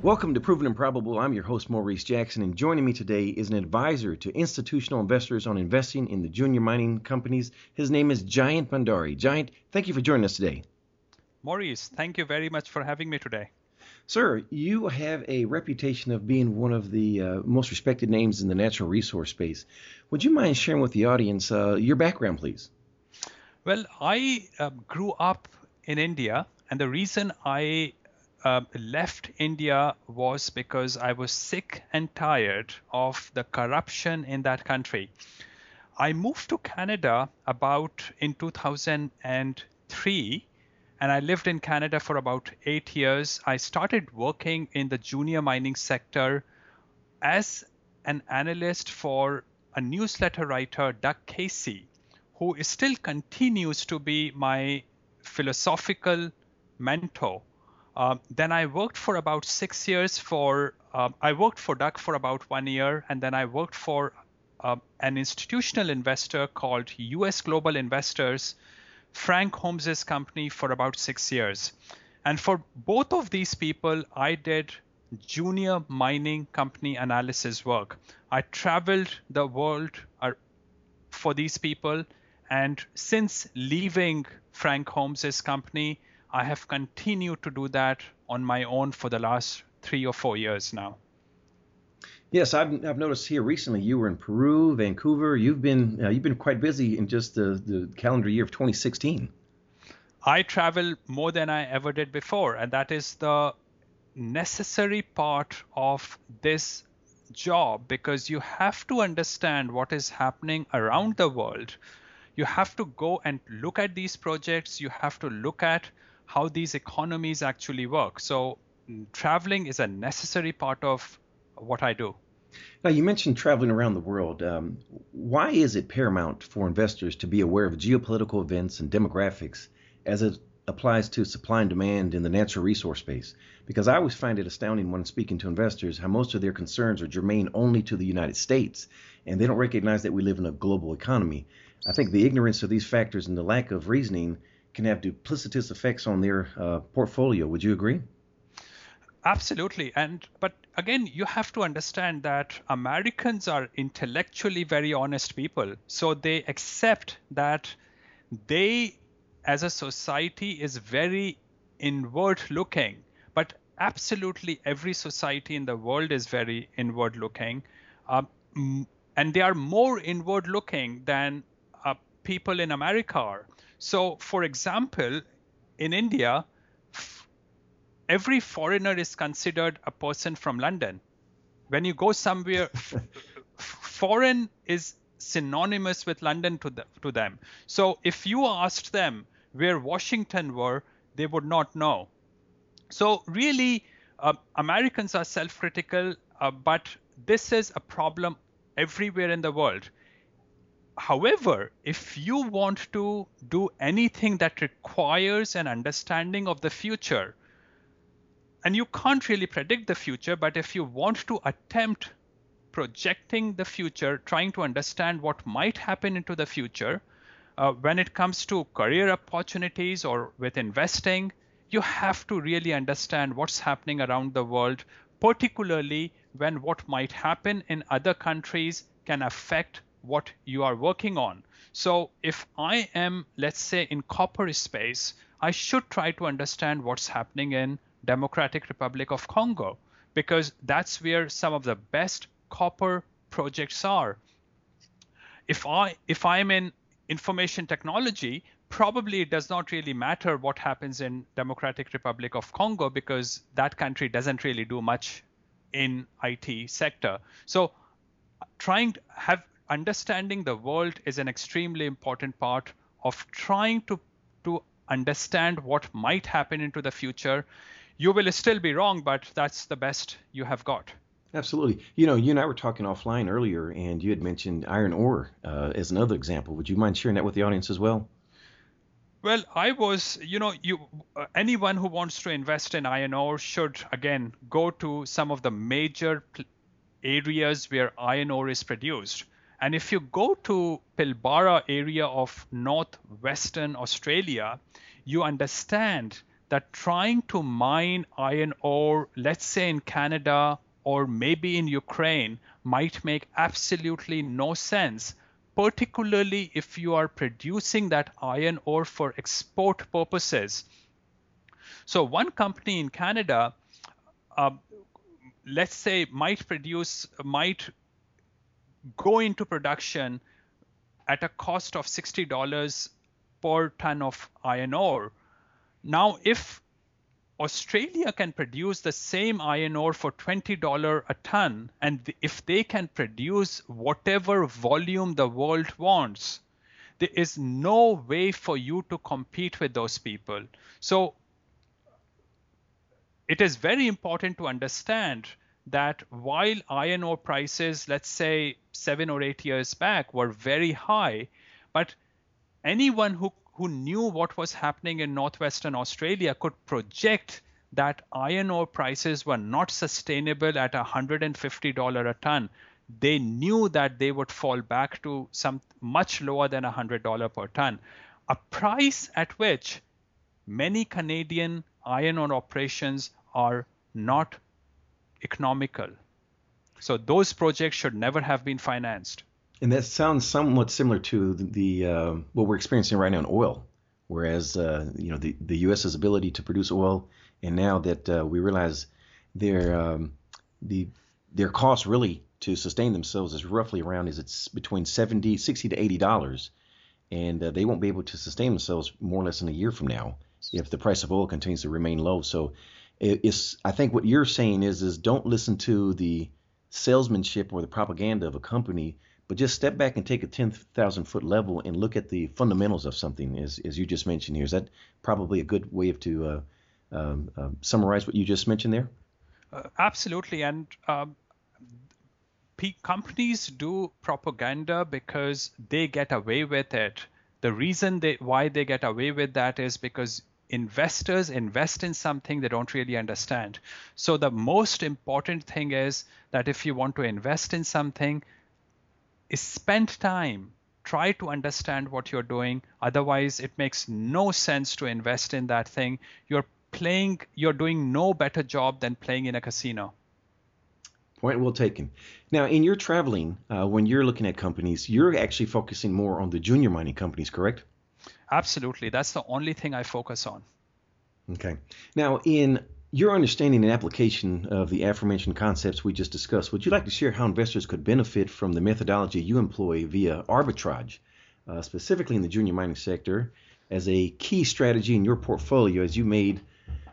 Welcome to Proven and Probable. I'm your host, Maurice Jackson, and joining me today is an advisor to institutional investors on investing in the junior mining companies. His name is Jayant Bhandari. Jayant, thank you for joining us today. Maurice, thank you very much for having me today. Sir, you have a reputation of being one of the uh, most respected names in the natural resource space. Would you mind sharing with the audience uh, your background, please? Well, I uh, grew up in India, and the reason I uh, left India was because I was sick and tired of the corruption in that country. I moved to Canada about in 2003 and I lived in Canada for about eight years. I started working in the junior mining sector as an analyst for a newsletter writer, Doug Casey, who still continues to be my philosophical mentor uh, then I worked for about six years for, uh, I worked for Doug for about one year, and then I worked for uh, an institutional investor called US Global Investors, Frank Holmes's company, for about six years. And for both of these people, I did junior mining company analysis work. I traveled the world uh, for these people. And since leaving Frank Holmes's company, I have continued to do that on my own for the last three or four years now. Yes, I've, I've noticed here recently you were in Peru, Vancouver. You've been uh, you've been quite busy in just the, the calendar year of 2016. I travel more than I ever did before, and that is the necessary part of this job because you have to understand what is happening around the world. You have to go and look at these projects. You have to look at how these economies actually work. So mm, traveling is a necessary part of what I do. Now, you mentioned traveling around the world. Um, why is it paramount for investors to be aware of geopolitical events and demographics as it applies to supply and demand in the natural resource space? Because I always find it astounding when speaking to investors how most of their concerns are germane only to the United States, and they don't recognize that we live in a global economy. I think the ignorance of these factors and the lack of reasoning can have duplicitous effects on their uh, portfolio. Would you agree? Absolutely. And but again, you have to understand that Americans are intellectually very honest people. So they accept that they as a society is very inward looking. But absolutely every society in the world is very inward looking. Um, and they are more inward looking than uh, people in America are. So, for example, in India, every foreigner is considered a person from London. When you go somewhere, foreign is synonymous with London to, the, to them. So, if you asked them where Washington were, they would not know. So, really, uh, Americans are self critical, uh, but this is a problem everywhere in the world. However, if you want to do anything that requires an understanding of the future, and you can't really predict the future, but if you want to attempt projecting the future, trying to understand what might happen into the future, uh, when it comes to career opportunities or with investing, you have to really understand what's happening around the world, particularly when what might happen in other countries can affect what you are working on. So if I am, let's say, in copper space, I should try to understand what's happening in Democratic Republic of Congo because that's where some of the best copper projects are. If I if I'm in information technology, probably it does not really matter what happens in Democratic Republic of Congo because that country doesn't really do much in IT sector. So trying to have understanding the world is an extremely important part of trying to to understand what might happen into the future. You will still be wrong but that's the best you have got. Absolutely. You know you and i were talking offline earlier and you had mentioned iron ore uh, as another example. Would you mind sharing that with the audience as well? Well, I was, you know, you uh, anyone who wants to invest in iron ore should again go to some of the major pl- areas where iron ore is produced. And if you go to Pilbara area of northwestern Australia, you understand that trying to mine iron ore, let's say in Canada or maybe in Ukraine, might make absolutely no sense, particularly if you are producing that iron ore for export purposes. So, one company in Canada, uh, let's say, might produce, might go into production at a cost of $60 per ton of iron ore. Now, if Australia can produce the same iron ore for $20 a ton, and if they can produce whatever volume the world wants, there is no way for you to compete with those people. So it is very important to understand that while iron ore prices, let's say seven or eight years back, were very high, but anyone who, who knew what was happening in northwestern Australia could project that iron ore prices were not sustainable at $150 a ton. They knew that they would fall back to some much lower than $100 per ton, a price at which many Canadian iron ore operations are not economical. So those projects should never have been financed. And that sounds somewhat similar to the, the uh, what we're experiencing right now in oil, whereas uh, you know the the U.S.'s ability to produce oil, and now that uh, we realize their um, the their cost really to sustain themselves is roughly around is it's between 70 60 to 80 dollars and uh, they won't be able to sustain themselves more or less in a year from now if the price of oil continues to remain low so I think what you're saying is is don't listen to the salesmanship or the propaganda of a company, but just step back and take a 10,000 foot level and look at the fundamentals of something, as, as you just mentioned here. Is that probably a good way of to uh, um, uh, summarize what you just mentioned there? Uh, absolutely. And um, companies do propaganda because they get away with it. The reason they why they get away with that is because investors invest in something they don't really understand. So the most important thing is that if you want to invest in something, spend time. Try to understand what you're doing. Otherwise it makes no sense to invest in that thing. You're playing you're doing no better job than playing in a casino. Point well taken. Now in your traveling uh, when you're looking at companies you're actually focusing more on the junior mining companies correct Absolutely. That's the only thing I focus on. Okay. Now, in your understanding and application of the aforementioned concepts we just discussed, would you like to share how investors could benefit from the methodology you employ via arbitrage, uh, specifically in the junior mining sector, as a key strategy in your portfolio as you made?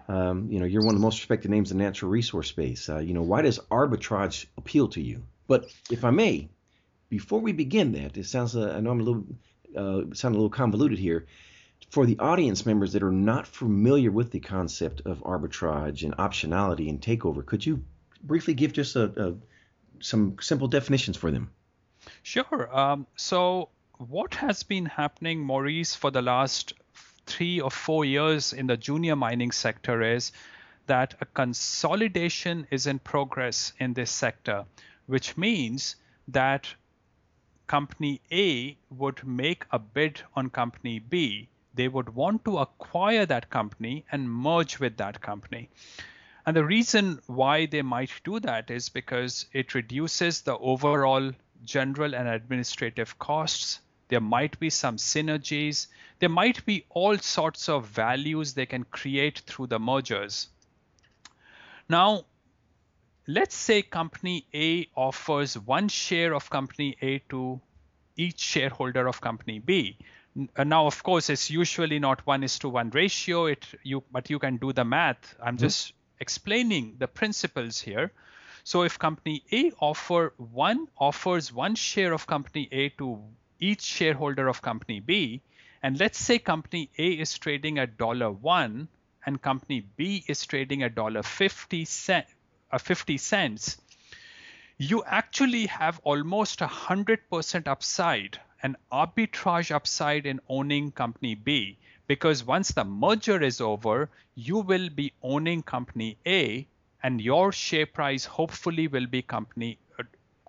Um, you know, you're one of the most respected names in the natural resource space. Uh, you know, why does arbitrage appeal to you? But if I may, before we begin that, it sounds uh, I know I'm a little uh, sound a little convoluted here. For the audience members that are not familiar with the concept of arbitrage and optionality and takeover, could you briefly give just a, a some simple definitions for them? Sure. Um, so, what has been happening, Maurice, for the last three or four years in the junior mining sector is that a consolidation is in progress in this sector, which means that company A would make a bid on company B, they would want to acquire that company and merge with that company. And the reason why they might do that is because it reduces the overall general and administrative costs. There might be some synergies. There might be all sorts of values they can create through the mergers. Now, let's say company A offers one share of company A to each shareholder of company B. Uh, now, of course, it's usually not one is to one ratio. It you but you can do the math. I'm mm-hmm. just explaining the principles here. So if company A offer one offers one share of company A to each shareholder of company B, and let's say company A is trading at dollar one and company B is trading at dollar fifty cent, 50 cents, you actually have almost a 100% upside, an arbitrage upside in owning company B. Because once the merger is over, you will be owning company A and your share price hopefully will be company uh,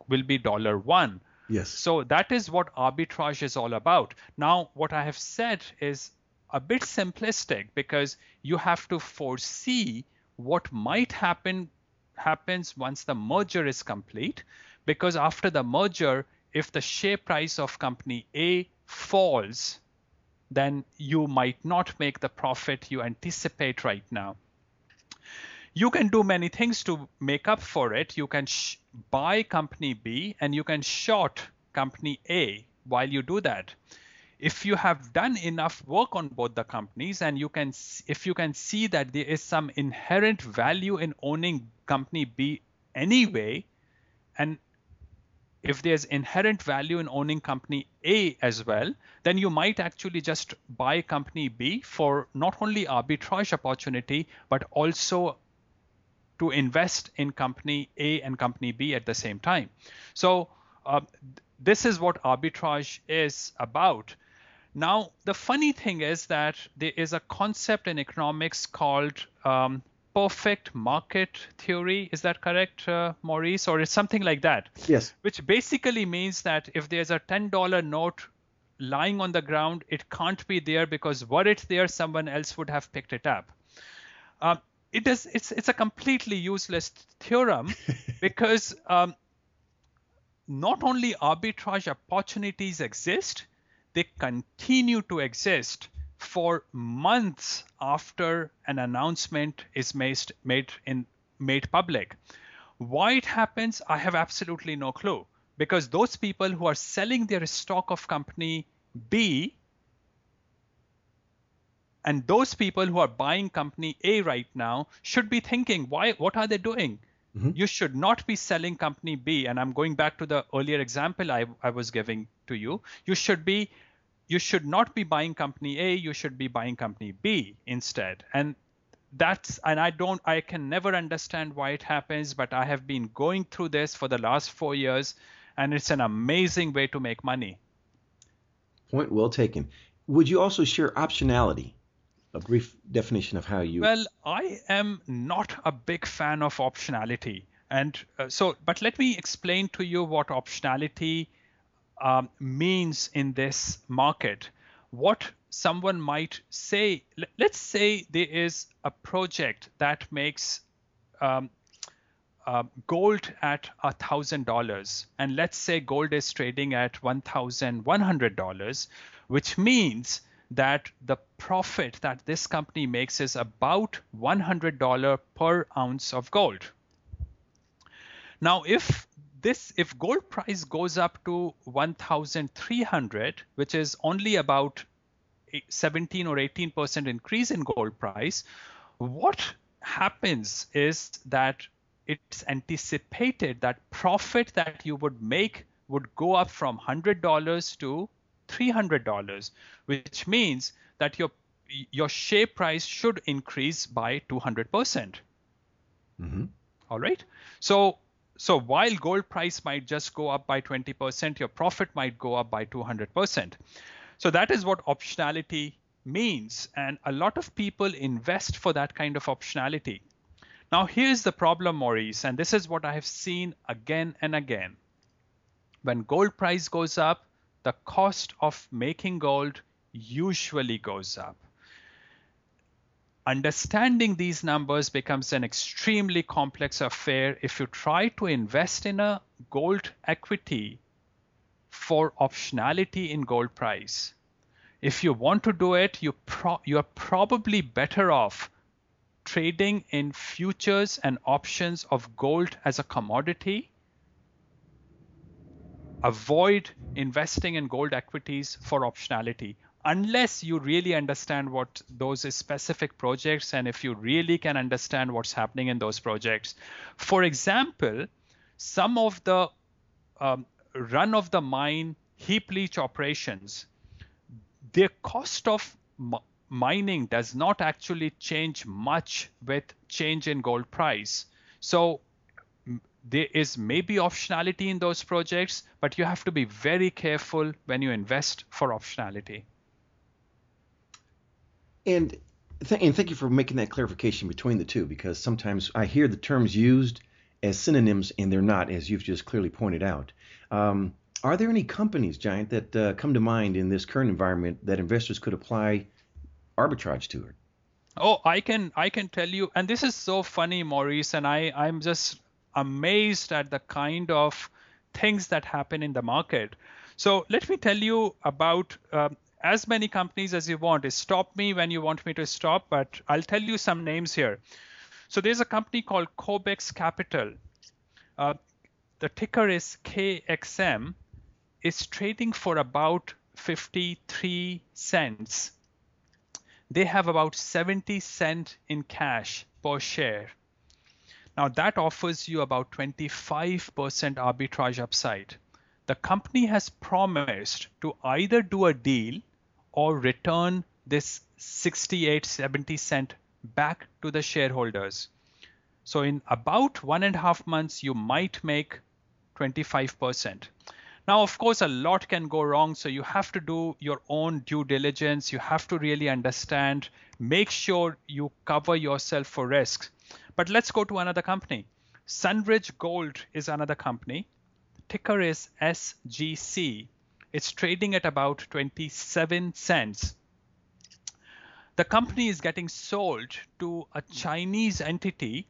will be dollar one. Yes. So that is what arbitrage is all about. Now, what I have said is a bit simplistic because you have to foresee what might happen happens once the merger is complete because after the merger if the share price of company A falls then you might not make the profit you anticipate right now. You can do many things to make up for it. You can sh- buy company B and you can short company A while you do that. If you have done enough work on both the companies and you can if you can see that there is some inherent value in owning company B anyway and if there's inherent value in owning company A as well, then you might actually just buy company B for not only arbitrage opportunity, but also to invest in company A and company B at the same time. So uh, this is what arbitrage is about. Now, the funny thing is that there is a concept in economics called um, perfect market theory. Is that correct, uh, Maurice? Or it's something like that? Yes. Which basically means that if there's a $10 note lying on the ground, it can't be there because were it there, someone else would have picked it up. Um, it does. It's it's a completely useless theorem because um, not only arbitrage opportunities exist, they continue to exist for months after an announcement is made, made in made public. Why it happens, I have absolutely no clue. Because those people who are selling their stock of company B and those people who are buying company A right now should be thinking, why what are they doing? Mm-hmm. You should not be selling company B. And I'm going back to the earlier example I, I was giving to you. You should be you should not be buying company A, you should be buying company B instead. And that's and I don't I can never understand why it happens, but I have been going through this for the last 4 years and it's an amazing way to make money. Point well taken. Would you also share optionality? A brief definition of how you Well, I am not a big fan of optionality. And uh, so but let me explain to you what optionality um, means in this market. What someone might say, let's say there is a project that makes um, uh, gold at a thousand dollars, and let's say gold is trading at one thousand one hundred dollars, which means that the profit that this company makes is about one hundred dollar per ounce of gold. Now, if this if gold price goes up to 1300 which is only about 17 or 18 percent increase in gold price what happens is that it's anticipated that profit that you would make would go up from $100 to $300 which means that your your share price should increase by 200 percent mm-hmm. all right so so while gold price might just go up by 20%, your profit might go up by 200%. So that is what optionality means. And a lot of people invest for that kind of optionality. Now, here's the problem, Maurice, and this is what I have seen again and again. When gold price goes up, the cost of making gold usually goes up understanding these numbers becomes an extremely complex affair if you try to invest in a gold equity for optionality in gold price. If you want to do it, you pro- you're probably better off trading in futures and options of gold as a commodity. Avoid investing in gold equities for optionality unless you really understand what those specific projects and if you really can understand what's happening in those projects. For example, some of the um, run of the mine heap leach operations, their cost of mining does not actually change much with change in gold price. So there is maybe optionality in those projects, but you have to be very careful when you invest for optionality. And th- and thank you for making that clarification between the two because sometimes I hear the terms used as synonyms and they're not, as you've just clearly pointed out. Um, are there any companies, Jayant, that uh, come to mind in this current environment that investors could apply arbitrage to it. Oh, I can I can tell you, and this is so funny, Maurice, and I I'm just amazed at the kind of things that happen in the market. So let me tell you about uh, as many companies as you want. Stop me when you want me to stop, but I'll tell you some names here. So there's a company called Kobex Capital. Uh, the ticker is KXM. It's trading for about 53 cents. They have about 70 cent in cash per share. Now that offers you about 25% arbitrage upside. The company has promised to either do a deal or return this 68 70 cent back to the shareholders. So in about one and a half months, you might make 25%. Now, of course, a lot can go wrong. So you have to do your own due diligence. You have to really understand, make sure you cover yourself for risks. But let's go to another company. Sunridge Gold is another company. Ticker is SGC. It's trading at about 27 cents. The company is getting sold to a Chinese entity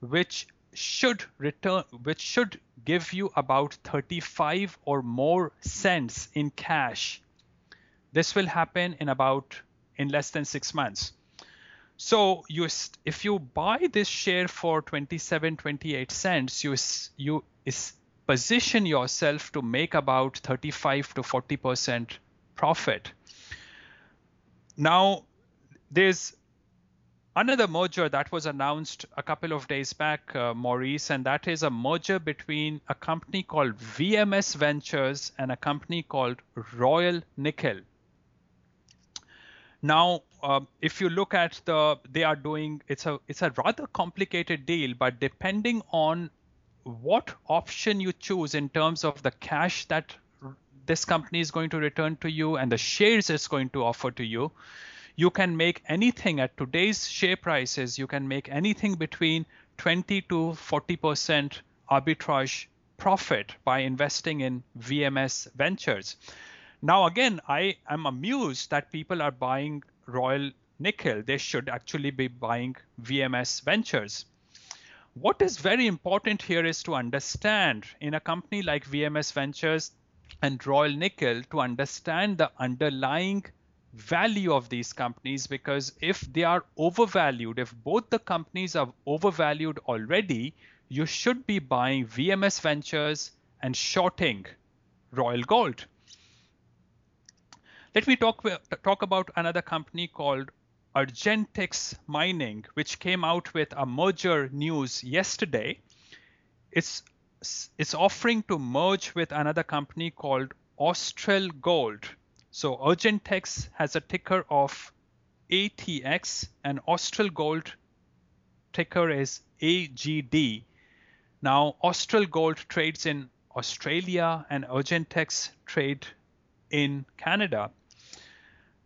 which should return which should give you about 35 or more cents in cash. This will happen in about in less than 6 months. So you if you buy this share for 27 28 cents you you is position yourself to make about 35 to 40% profit. Now there's another merger that was announced a couple of days back, uh, Maurice, and that is a merger between a company called VMS Ventures and a company called Royal Nickel. Now, uh, if you look at the, they are doing it's a it's a rather complicated deal, but depending on what option you choose in terms of the cash that this company is going to return to you and the shares it's going to offer to you, you can make anything at today's share prices. You can make anything between 20 to 40 percent arbitrage profit by investing in VMS Ventures. Now, again, I am amused that people are buying Royal Nickel. They should actually be buying VMS Ventures. What is very important here is to understand in a company like VMS Ventures and Royal Nickel to understand the underlying value of these companies because if they are overvalued, if both the companies are overvalued already, you should be buying VMS Ventures and shorting Royal Gold. Let me talk, talk about another company called Argentex Mining, which came out with a merger news yesterday. It's it's offering to merge with another company called Austral Gold. So Argentex has a ticker of ATX and Austral Gold ticker is AGD. Now Austral Gold trades in Australia and Argentex trade in Canada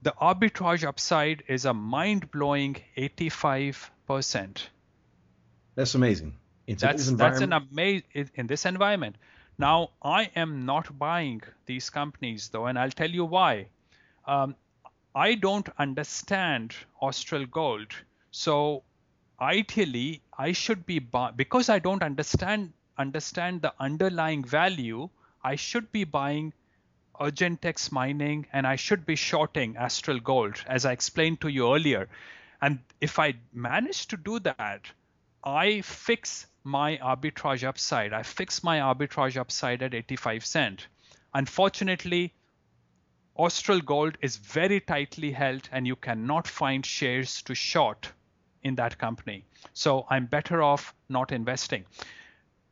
the arbitrage upside is a mind-blowing 85%. That's amazing. In that's, that's an amazing in this environment. Now, I am not buying these companies though, and I'll tell you why. Um, I don't understand Austral Gold, so ideally I should be buy- because I don't understand understand the underlying value. I should be buying Argentex mining and I should be shorting Austral Gold, as I explained to you earlier. And if I manage to do that, I fix my arbitrage upside. I fix my arbitrage upside at 85 cent. Unfortunately, Austral Gold is very tightly held and you cannot find shares to short in that company. So I'm better off not investing.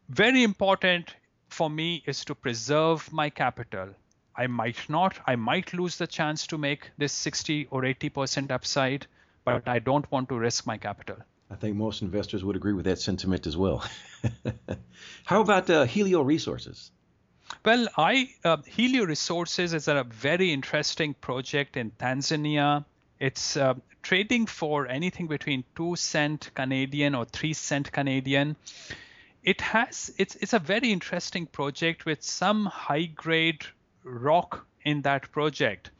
Very important for me is to preserve my capital. I might not. I might lose the chance to make this 60 or 80% upside, but I don't want to risk my capital. I think most investors would agree with that sentiment as well. How about uh, Helio Resources? Well, I uh, Helio Resources is a very interesting project in Tanzania. It's uh, trading for anything between two cent Canadian or three cent Canadian. It has it's it's a very interesting project with some high grade rock in that project.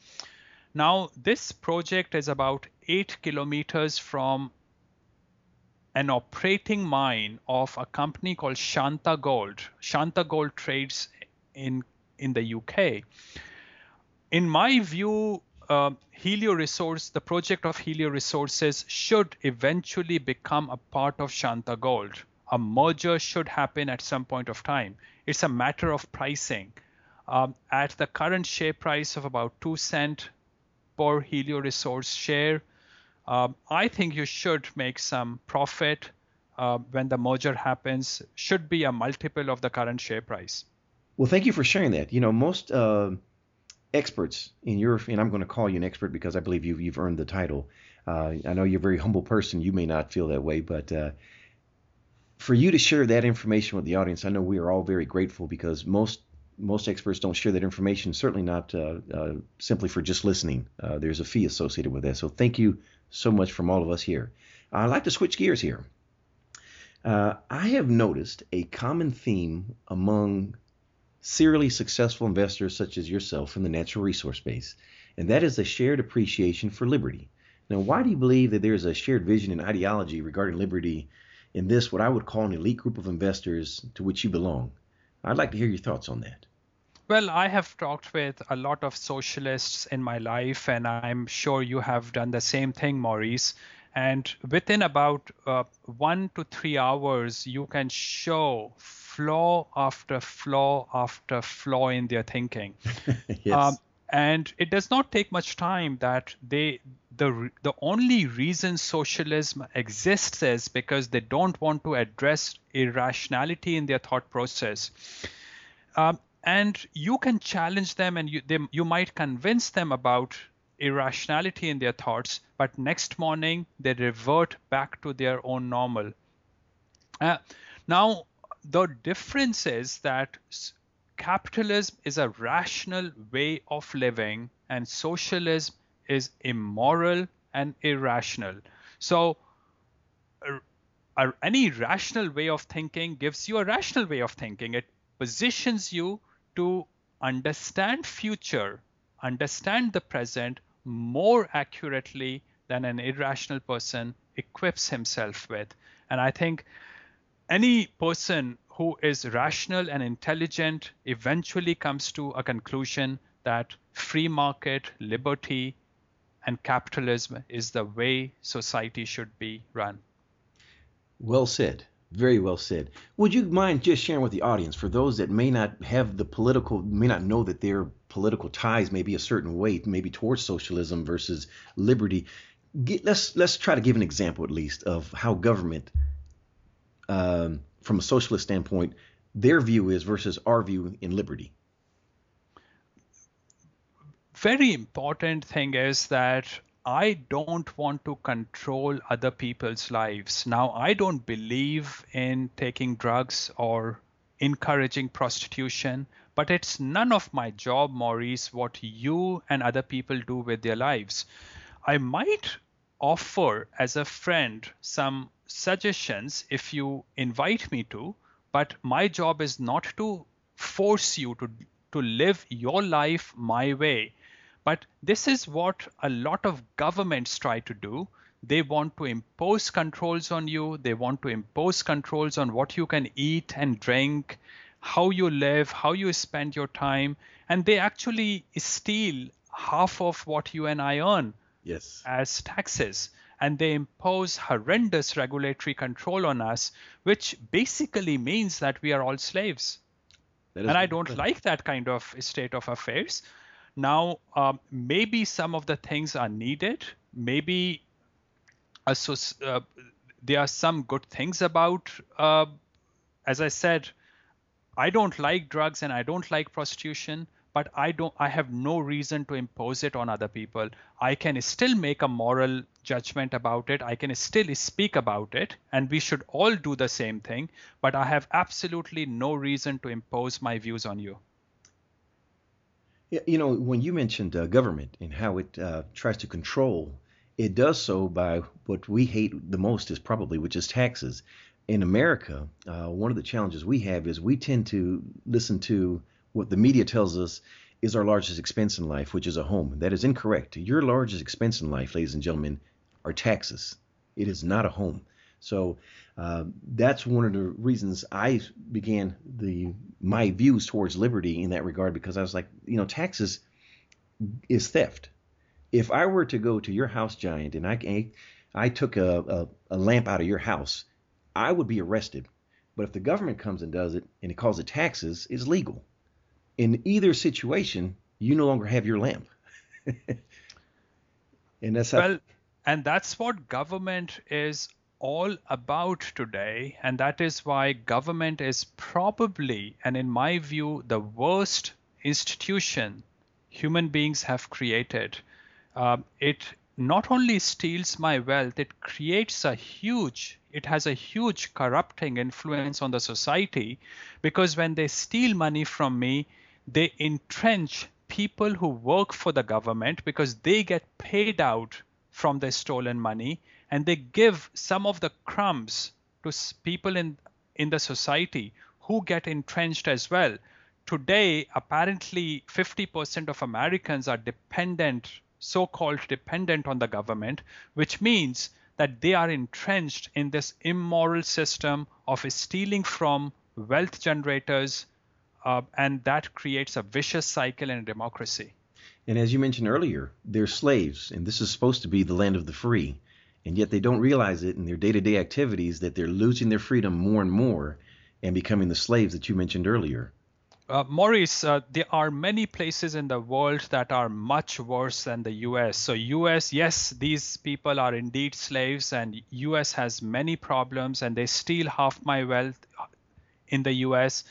Now, this project is about eight kilometers from an operating mine of a company called Shanta Gold. Shanta Gold trades in in the UK. In my view, uh, Helio Resource, the project of Helio Resources should eventually become a part of Shanta Gold. A merger should happen at some point of time. It's a matter of pricing. Um, at the current share price of about two cent per Helio Resource share, um, I think you should make some profit uh, when the merger happens. Should be a multiple of the current share price. Well, thank you for sharing that. You know, most uh, experts in your, and I'm going to call you an expert because I believe you've, you've earned the title. Uh, I know you're a very humble person. You may not feel that way, but uh, for you to share that information with the audience, I know we are all very grateful because most most experts don't share that information. Certainly not uh, uh, simply for just listening. Uh, there's a fee associated with that. So thank you so much from all of us here. I'd like to switch gears here. Uh, I have noticed a common theme among serially successful investors such as yourself in the natural resource space, and that is a shared appreciation for liberty. Now, why do you believe that there's a shared vision and ideology regarding liberty in this, what I would call an elite group of investors to which you belong? I'd like to hear your thoughts on that. Well, I have talked with a lot of socialists in my life, and I'm sure you have done the same thing, Maurice. And within about uh, one to three hours, you can show flaw after flaw after flaw in their thinking. yes. Um, and it does not take much time that they the the only reason socialism exists is because they don't want to address irrationality in their thought process. Um, and you can challenge them and you, they, you might convince them about irrationality in their thoughts but next morning they revert back to their own normal uh, now the difference is that capitalism is a rational way of living and socialism is immoral and irrational. So, uh, any rational way of thinking gives you a rational way of thinking. It positions you to understand future, understand the present more accurately than an irrational person equips himself with. And I think any person who is rational and intelligent eventually comes to a conclusion that free market, liberty, and capitalism is the way society should be run. Well said. Very well said. Would you mind just sharing with the audience, for those that may not have the political, may not know that their political ties may be a certain way, maybe towards socialism versus liberty? Get, let's let's try to give an example at least of how government um, from a socialist standpoint, their view is versus our view in liberty? Very important thing is that I don't want to control other people's lives. Now, I don't believe in taking drugs or encouraging prostitution, but it's none of my job, Maurice, what you and other people do with their lives. I might offer as a friend some suggestions if you invite me to, but my job is not to force you to to live your life my way. But this is what a lot of governments try to do. They want to impose controls on you. They want to impose controls on what you can eat and drink, how you live, how you spend your time. And they actually steal half of what you and I earn yes. as taxes and they impose horrendous regulatory control on us, which basically means that we are all slaves. And I don't like that kind of state of affairs. Now, um, maybe some of the things are needed. Maybe uh, there are some good things about, uh, as I said, I don't like drugs and I don't like prostitution but I don't I have no reason to impose it on other people. I can still make a moral judgment about it. I can still speak about it and we should all do the same thing, but I have absolutely no reason to impose my views on you. You know, when you mentioned uh, government and how it uh, tries to control, it does so by what we hate the most is probably which is taxes. In America, uh, one of the challenges we have is we tend to listen to what the media tells us is our largest expense in life, which is a home. That is incorrect. Your largest expense in life, ladies and gentlemen, are taxes. It is not a home. So uh, that's one of the reasons I began the my views towards liberty in that regard because I was like, you know, taxes is theft. If I were to go to your house Jayant and I I took a, a, a lamp out of your house, I would be arrested. But if the government comes and does it and it calls it taxes, it's legal. In either situation, you no longer have your lamp. and that's how, well, and that's what government is all about today, and that is why government is probably, and in my view, the worst institution human beings have created. Uh, it not only steals my wealth, it creates a huge, it has a huge corrupting influence on the society because when they steal money from me, they entrench people who work for the government because they get paid out from their stolen money and they give some of the crumbs to people in in the society who get entrenched as well. Today apparently 50% of americans are dependent so-called dependent on the government which means that they are entrenched in this immoral system of stealing from wealth generators uh, and that creates a vicious cycle in democracy. And as you mentioned earlier they're slaves and this is supposed to be the land of the free and yet they don't realize it in their day-to-day activities that they're losing their freedom more and more and becoming the slaves that you mentioned earlier. Uh, Maurice, uh, there are many places in the world that are much worse than the U.S. So U.S., yes, these people are indeed slaves, and U.S. has many problems, and they steal half my wealth in the U.S.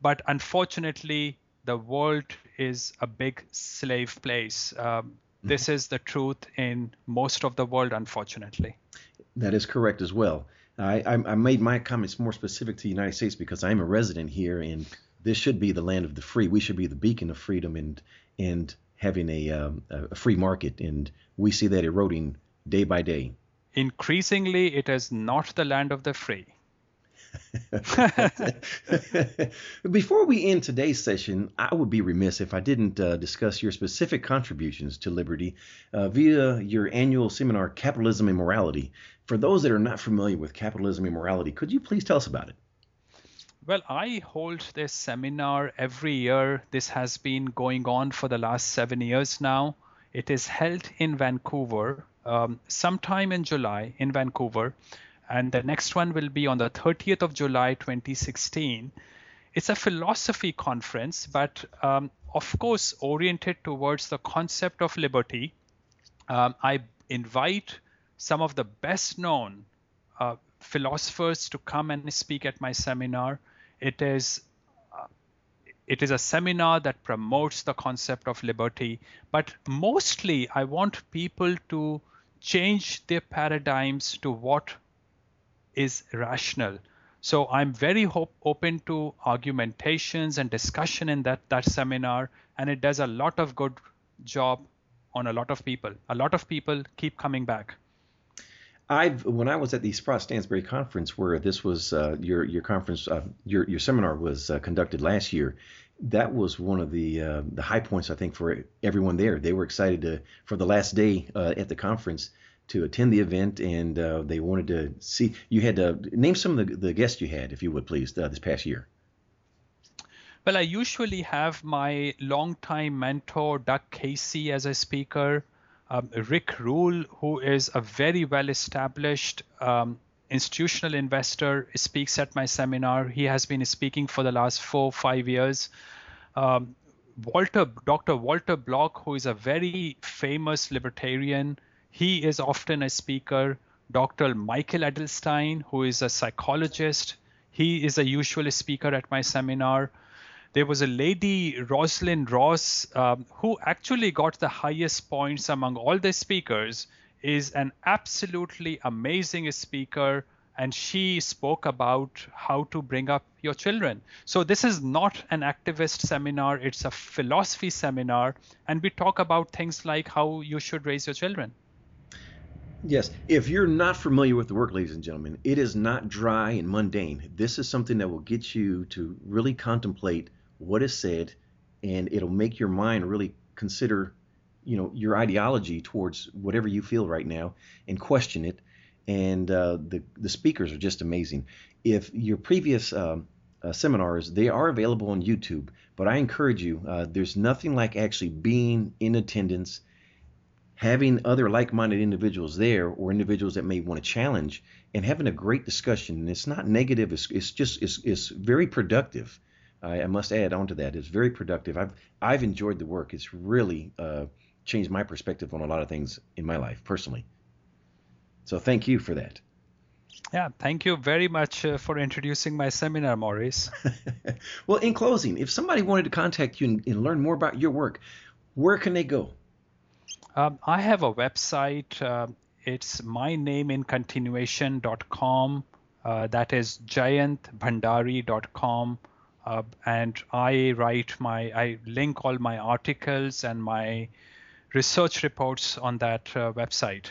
But unfortunately, the world is a big slave place. Um, this is the truth in most of the world, unfortunately. That is correct as well. I, I, I made my comments more specific to the United States because I'm a resident here, and this should be the land of the free. We should be the beacon of freedom and and having a, um, a free market, and we see that eroding day by day. Increasingly, it is not the land of the free. Before we end today's session, I would be remiss if I didn't uh, discuss your specific contributions to liberty uh, via your annual seminar, Capitalism and Morality. For those that are not familiar with capitalism and morality, could you please tell us about it? Well, I hold this seminar every year. This has been going on for the last seven years now. It is held in Vancouver, um, sometime in July in Vancouver and the next one will be on the 30th of July 2016. It's a philosophy conference, but um, of course oriented towards the concept of liberty. Um, I invite some of the best known uh, philosophers to come and speak at my seminar. It is uh, it is a seminar that promotes the concept of liberty, but mostly I want people to change their paradigms to what is rational. So I'm very hope, open to argumentations and discussion in that, that seminar, and it does a lot of good job on a lot of people. A lot of people keep coming back. I've when I was at the Sprott Stansberry conference where this was uh, your your conference uh, your your seminar was uh, conducted last year. That was one of the uh, the high points I think for everyone there. They were excited to for the last day uh, at the conference to attend the event, and uh, they wanted to see. You had to name some of the, the guests you had, if you would please, uh, this past year. Well, I usually have my longtime mentor Doug Casey as a speaker. Um, Rick Rule, who is a very well-established um, institutional investor, speaks at my seminar. He has been speaking for the last four, five years. Um, Walter, Dr. Walter Block, who is a very famous libertarian, he is often a speaker. Dr. Michael Edelstein, who is a psychologist, he is a usual speaker at my seminar. There was a lady, Rosalind Ross, um, who actually got the highest points among all the speakers, is an absolutely amazing speaker and she spoke about how to bring up your children. So this is not an activist seminar, it's a philosophy seminar, and we talk about things like how you should raise your children. Yes, if you're not familiar with the work, ladies and gentlemen, it is not dry and mundane. This is something that will get you to really contemplate what is said, and it'll make your mind really consider you know your ideology towards whatever you feel right now and question it. And uh, the the speakers are just amazing. If your previous um, uh, seminars they are available on YouTube, but I encourage you. Uh, there's nothing like actually being in attendance, having other like-minded individuals there, or individuals that may want to challenge, and having a great discussion. And it's not negative. It's, it's just it's, it's very productive. I, I must add on to that. It's very productive. I've I've enjoyed the work. It's really uh, changed my perspective on a lot of things in my life personally. So thank you for that. Yeah, thank you very much uh, for introducing my seminar, Maurice. well, in closing, if somebody wanted to contact you and, and learn more about your work, where can they go? Um, I have a website. Uh, it's mynameincontinuation.com. Uh, that is jayantbhandari.com. Uh, and I write my, I link all my articles and my research reports on that uh, website.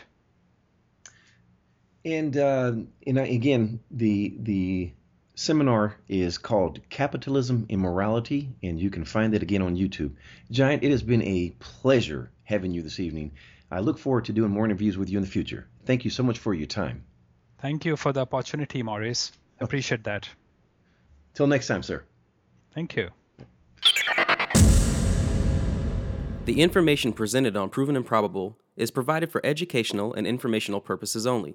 And uh, and again, the the seminar is called Capitalism and Morality, and you can find it again on YouTube. Jayant, it has been a pleasure having you this evening. I look forward to doing more interviews with you in the future. Thank you so much for your time. Thank you for the opportunity, Maurice. Appreciate that. Till next time, sir. Thank you. The information presented on Proven and Probable is provided for educational and informational purposes only,